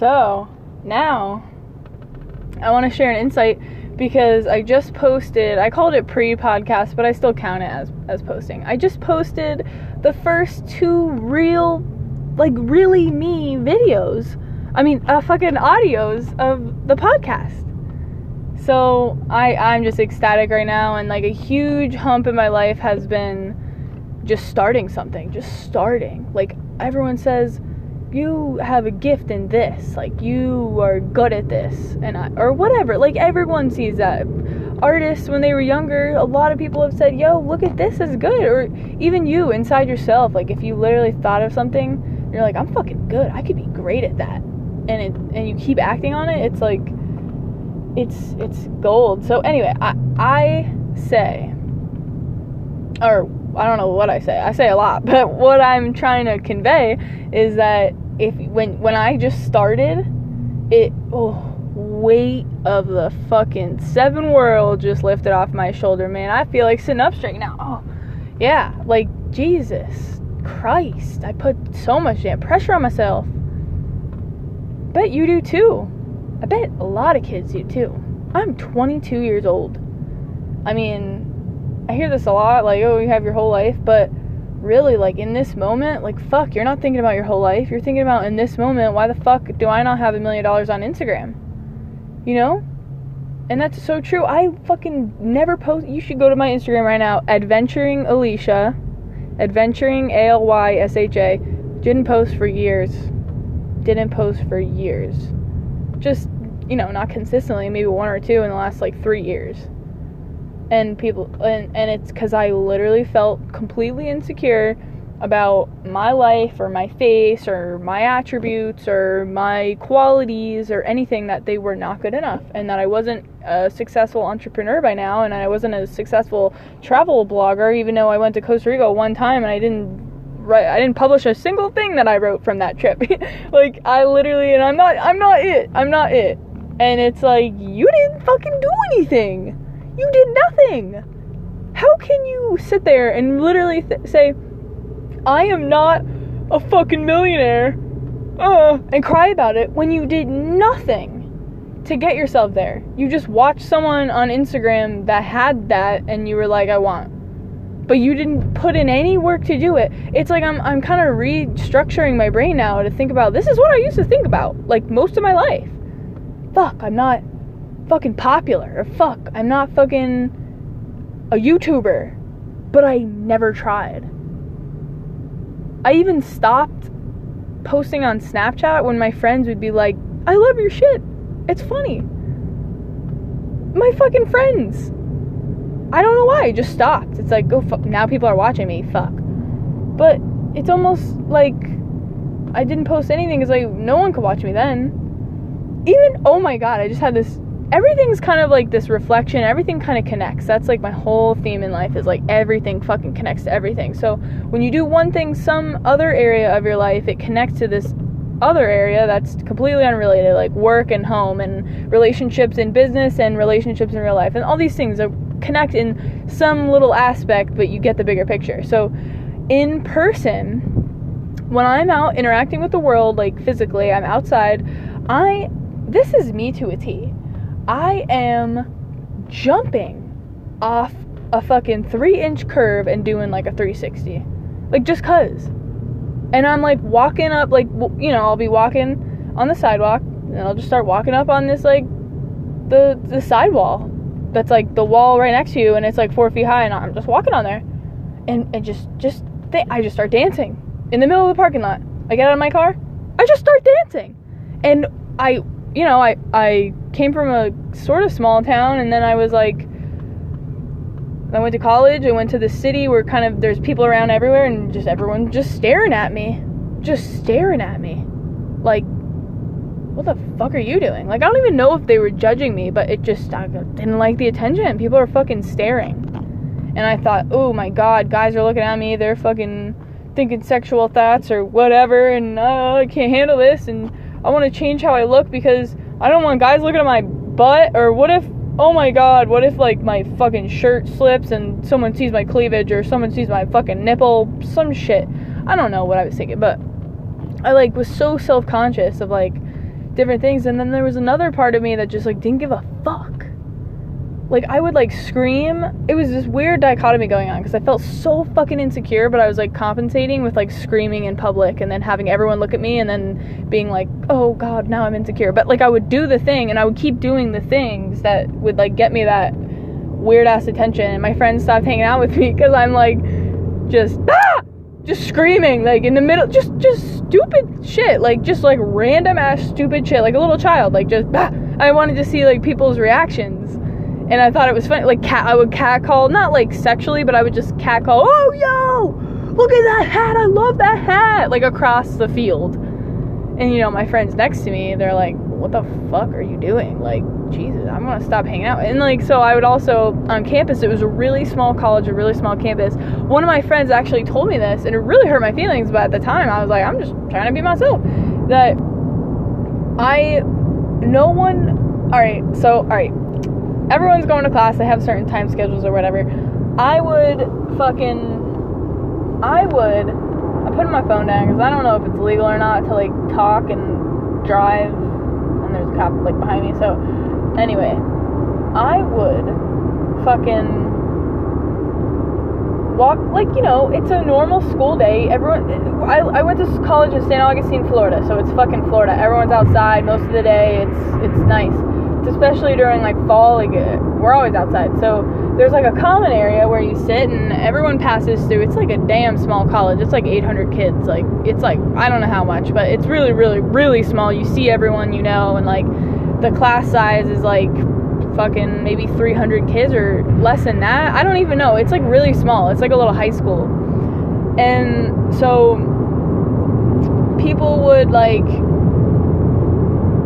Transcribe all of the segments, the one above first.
So, now I want to share an insight because I just posted, I called it pre podcast, but I still count it as, as posting. I just posted the first two real, like, really me videos. I mean, uh, fucking audios of the podcast. So I, I'm just ecstatic right now, and like a huge hump in my life has been just starting something, just starting. Like, everyone says, you have a gift in this like you are good at this and I, or whatever like everyone sees that artists when they were younger a lot of people have said yo look at this is good or even you inside yourself like if you literally thought of something you're like i'm fucking good i could be great at that and it and you keep acting on it it's like it's it's gold so anyway i i say or I don't know what I say. I say a lot, but what I'm trying to convey is that if when when I just started, it oh weight of the fucking seven world just lifted off my shoulder, man. I feel like sitting up straight now. Oh, yeah, like Jesus Christ, I put so much damn pressure on myself. Bet you do too. I bet a lot of kids do too. I'm 22 years old. I mean, I hear this a lot, like, oh, you have your whole life, but really like in this moment like fuck you're not thinking about your whole life. You're thinking about in this moment why the fuck do i not have a million dollars on instagram? You know? And that's so true. I fucking never post you should go to my instagram right now adventuring alysha adventuring a-l-y-s-h-a didn't post for years. Didn't post for years. Just you know not consistently maybe one or two in the last like three years and people and, and it's because i literally felt completely insecure about my life or my face or my attributes or my qualities or anything that they were not good enough and that i wasn't a successful entrepreneur by now and i wasn't a successful travel blogger even though i went to costa rica one time and i didn't write i didn't publish a single thing that i wrote from that trip. Like i literally and i'm not i'm not it i'm not it. And it's like you didn't fucking do anything you did nothing. How can you sit there and literally th- say, I am not a fucking millionaire, uh, and cry about it when you did nothing to get yourself there? You just watched someone on Instagram that had that and you were like, I want. But you didn't put in any work to do it. It's like I'm I'm kind of restructuring my brain now to think about this is what I used to think about like most of my life. Fuck, I'm not fucking popular or fuck, I'm not fucking a YouTuber. But I never tried. I even stopped posting on Snapchat when my friends would be like, I love your shit. It's funny. My fucking friends. I don't know why. I just stopped. It's like, oh, fuck. Now people are watching me. Fuck. But it's almost like I didn't post anything because, like, no one could watch me then. Even, oh my god, I just had this everything's kind of like this reflection everything kind of connects. That's like my whole theme in life is like everything fucking connects to everything. So when you do one thing some other area of your life it connects to this other area that's completely unrelated like work and home and relationships in business and relationships in real life. And all these things are connect in some little aspect but you get the bigger picture. So in person when i'm out interacting with the world like physically i'm outside i this is me to a t I am jumping off a fucking three inch curve and doing like a 360. Like, just cuz. And I'm like walking up, like, you know, I'll be walking on the sidewalk and I'll just start walking up on this, like, the, the sidewall that's like the wall right next to you and it's like four feet high and I'm just walking on there. And, and just, just, th- I just start dancing in the middle of the parking lot. I get out of my car, I just start dancing. And I you know, I I came from a sort of small town and then I was like I went to college, I went to the city where kind of there's people around everywhere and just everyone just staring at me. Just staring at me. Like what the fuck are you doing? Like I don't even know if they were judging me, but it just I didn't like the attention. People are fucking staring. And I thought, "Oh my god, guys are looking at me. They're fucking thinking sexual thoughts or whatever and uh, I can't handle this and I want to change how I look because I don't want guys looking at my butt. Or what if, oh my god, what if like my fucking shirt slips and someone sees my cleavage or someone sees my fucking nipple? Some shit. I don't know what I was thinking, but I like was so self conscious of like different things. And then there was another part of me that just like didn't give a fuck. Like I would like scream. It was this weird dichotomy going on because I felt so fucking insecure, but I was like compensating with like screaming in public and then having everyone look at me and then being like, "Oh god, now I'm insecure." But like I would do the thing and I would keep doing the things that would like get me that weird ass attention. And my friends stopped hanging out with me because I'm like just ah! just screaming like in the middle just just stupid shit like just like random ass stupid shit like a little child like just ah! I wanted to see like people's reactions and I thought it was funny like cat I would catcall not like sexually but I would just catcall oh yo look at that hat I love that hat like across the field and you know my friends next to me they're like what the fuck are you doing like Jesus, I'm gonna stop hanging out. And like, so I would also on campus. It was a really small college, a really small campus. One of my friends actually told me this, and it really hurt my feelings. But at the time, I was like, I'm just trying to be myself. That I, no one. All right, so all right, everyone's going to class. They have certain time schedules or whatever. I would fucking, I would. I'm putting my phone down because I don't know if it's legal or not to like talk and drive and there's a cop like behind me. So Anyway, I would fucking walk like you know it's a normal school day everyone I, I went to college in st augustine florida so it's fucking florida everyone's outside most of the day it's it's nice especially during like fall like we're always outside so there's like a common area where you sit and everyone passes through it's like a damn small college it's like 800 kids like it's like i don't know how much but it's really really really small you see everyone you know and like the class size is like fucking maybe 300 kids or less than that. I don't even know. It's like really small. It's like a little high school. And so people would like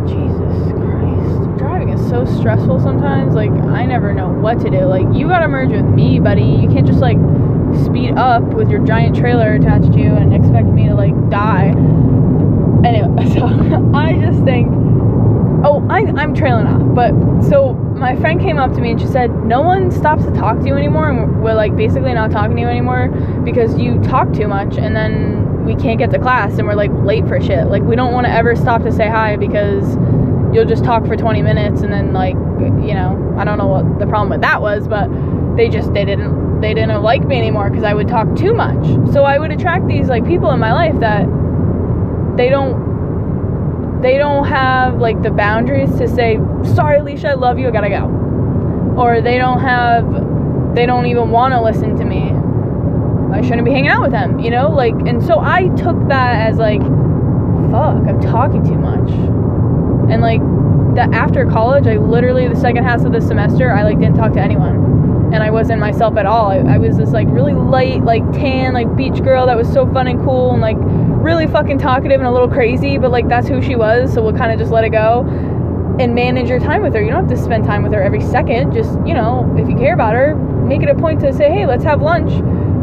Jesus Christ. Driving is so stressful sometimes. Like I never know what to do. Like you got to merge with me, buddy. You can't just like speed up with your giant trailer attached to you and expect me to like die. Anyway, so I just think oh, I, I'm trailing off. But so my friend came up to me and she said, No one stops to talk to you anymore. And we're like basically not talking to you anymore because you talk too much and then we can't get to class and we're like late for shit. Like, we don't want to ever stop to say hi because you'll just talk for 20 minutes and then, like, you know, I don't know what the problem with that was, but they just, they didn't, they didn't like me anymore because I would talk too much. So I would attract these, like, people in my life that they don't they don't have like the boundaries to say, sorry, Alysha, I love you, I gotta go. Or they don't have, they don't even want to listen to me. I shouldn't be hanging out with them, you know? Like, and so I took that as like, fuck, I'm talking too much. And like, that after college, I literally, the second half of the semester, I like didn't talk to anyone. And I wasn't myself at all. I, I was this like really light, like tan, like beach girl that was so fun and cool and like really fucking talkative and a little crazy, but like that's who she was, so we'll kind of just let it go and manage your time with her. You don't have to spend time with her every second. Just, you know, if you care about her, make it a point to say, hey, let's have lunch.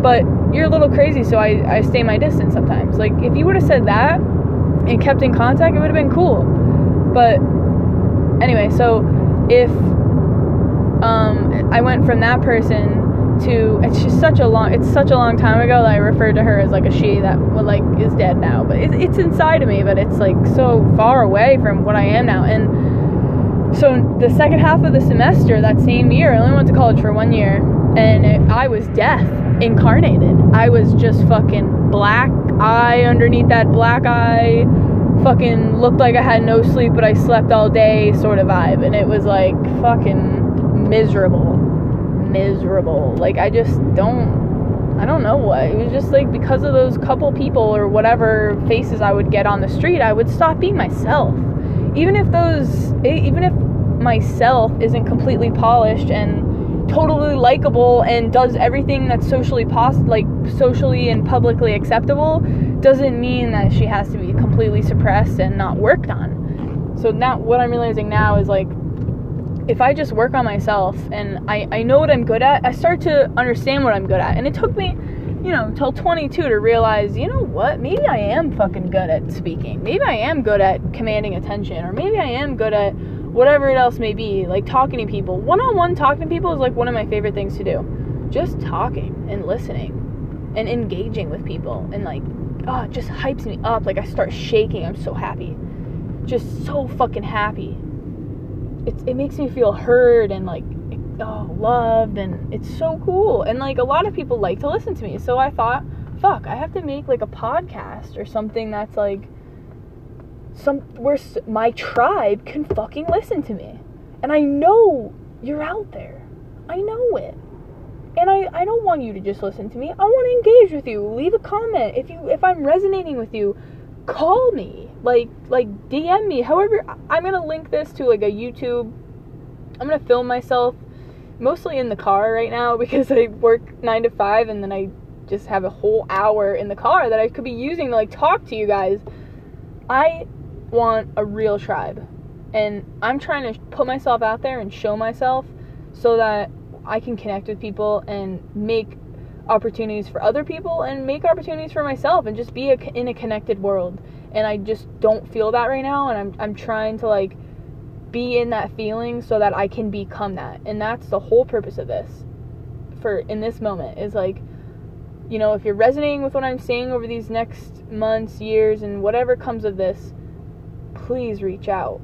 But you're a little crazy, so I, I stay my distance sometimes. Like, if you would have said that and kept in contact, it would have been cool. But anyway, so if um, I went from that person to it's just such a long it's such a long time ago that I referred to her as like a she that well, like is dead now. But it, it's inside of me but it's like so far away from what I am now. And so the second half of the semester that same year I only went to college for one year and it, I was death incarnated. I was just fucking black eye underneath that black eye fucking looked like I had no sleep but I slept all day sort of vibe and it was like fucking miserable miserable. Like I just don't I don't know what. It was just like because of those couple people or whatever faces I would get on the street, I would stop being myself. Even if those even if myself isn't completely polished and totally likable and does everything that's socially pos- like socially and publicly acceptable doesn't mean that she has to be completely suppressed and not worked on. So now what I'm realizing now is like if I just work on myself and I, I know what I'm good at, I start to understand what I'm good at. And it took me, you know, till 22 to realize, you know what, maybe I am fucking good at speaking. Maybe I am good at commanding attention, or maybe I am good at whatever it else may be, like talking to people. One on one talking to people is like one of my favorite things to do. Just talking and listening and engaging with people and like, oh, it just hypes me up. Like I start shaking. I'm so happy. just so fucking happy. It's, it makes me feel heard and like oh, loved and it's so cool. And like a lot of people like to listen to me. So I thought, fuck, I have to make like a podcast or something that's like some where my tribe can fucking listen to me. And I know you're out there. I know it. And I, I don't want you to just listen to me. I want to engage with you. Leave a comment. If you if I'm resonating with you, call me. Like like DM me. However, I'm going to link this to like a YouTube I'm going to film myself mostly in the car right now because I work 9 to 5 and then I just have a whole hour in the car that I could be using to like talk to you guys. I want a real tribe. And I'm trying to put myself out there and show myself so that I can connect with people and make opportunities for other people and make opportunities for myself and just be a, in a connected world. And I just don't feel that right now and I'm I'm trying to like be in that feeling so that I can become that. And that's the whole purpose of this. For in this moment is like you know, if you're resonating with what I'm saying over these next months, years and whatever comes of this, please reach out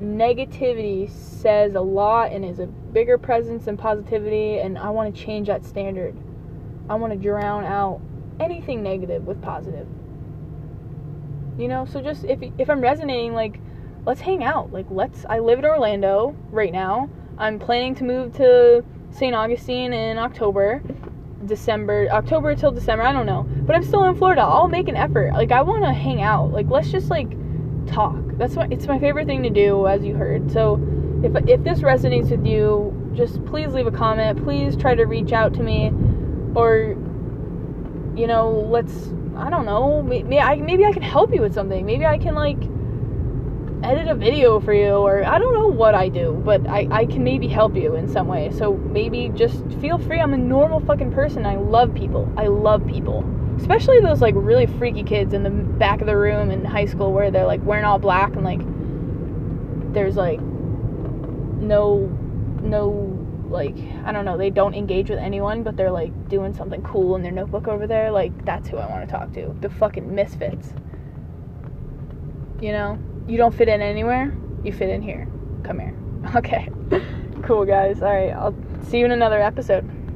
negativity says a lot and is a bigger presence than positivity and I want to change that standard. I want to drown out anything negative with positive. You know, so just if if I'm resonating like let's hang out. Like let's I live in Orlando right now. I'm planning to move to St. Augustine in October. December, October till December, I don't know. But I'm still in Florida. I'll make an effort. Like I want to hang out. Like let's just like talk. That's what it's my favorite thing to do, as you heard. So if if this resonates with you, just please leave a comment. Please try to reach out to me, or you know, let's I don't know. Maybe I maybe I can help you with something. Maybe I can like edit a video for you or I don't know what I do, but I, I can maybe help you in some way. So maybe just feel free. I'm a normal fucking person. I love people. I love people especially those like really freaky kids in the back of the room in high school where they're like wearing all black and like there's like no no like I don't know, they don't engage with anyone, but they're like doing something cool in their notebook over there. Like that's who I want to talk to. The fucking misfits. You know, you don't fit in anywhere. You fit in here. Come here. Okay. cool guys. All right. I'll see you in another episode.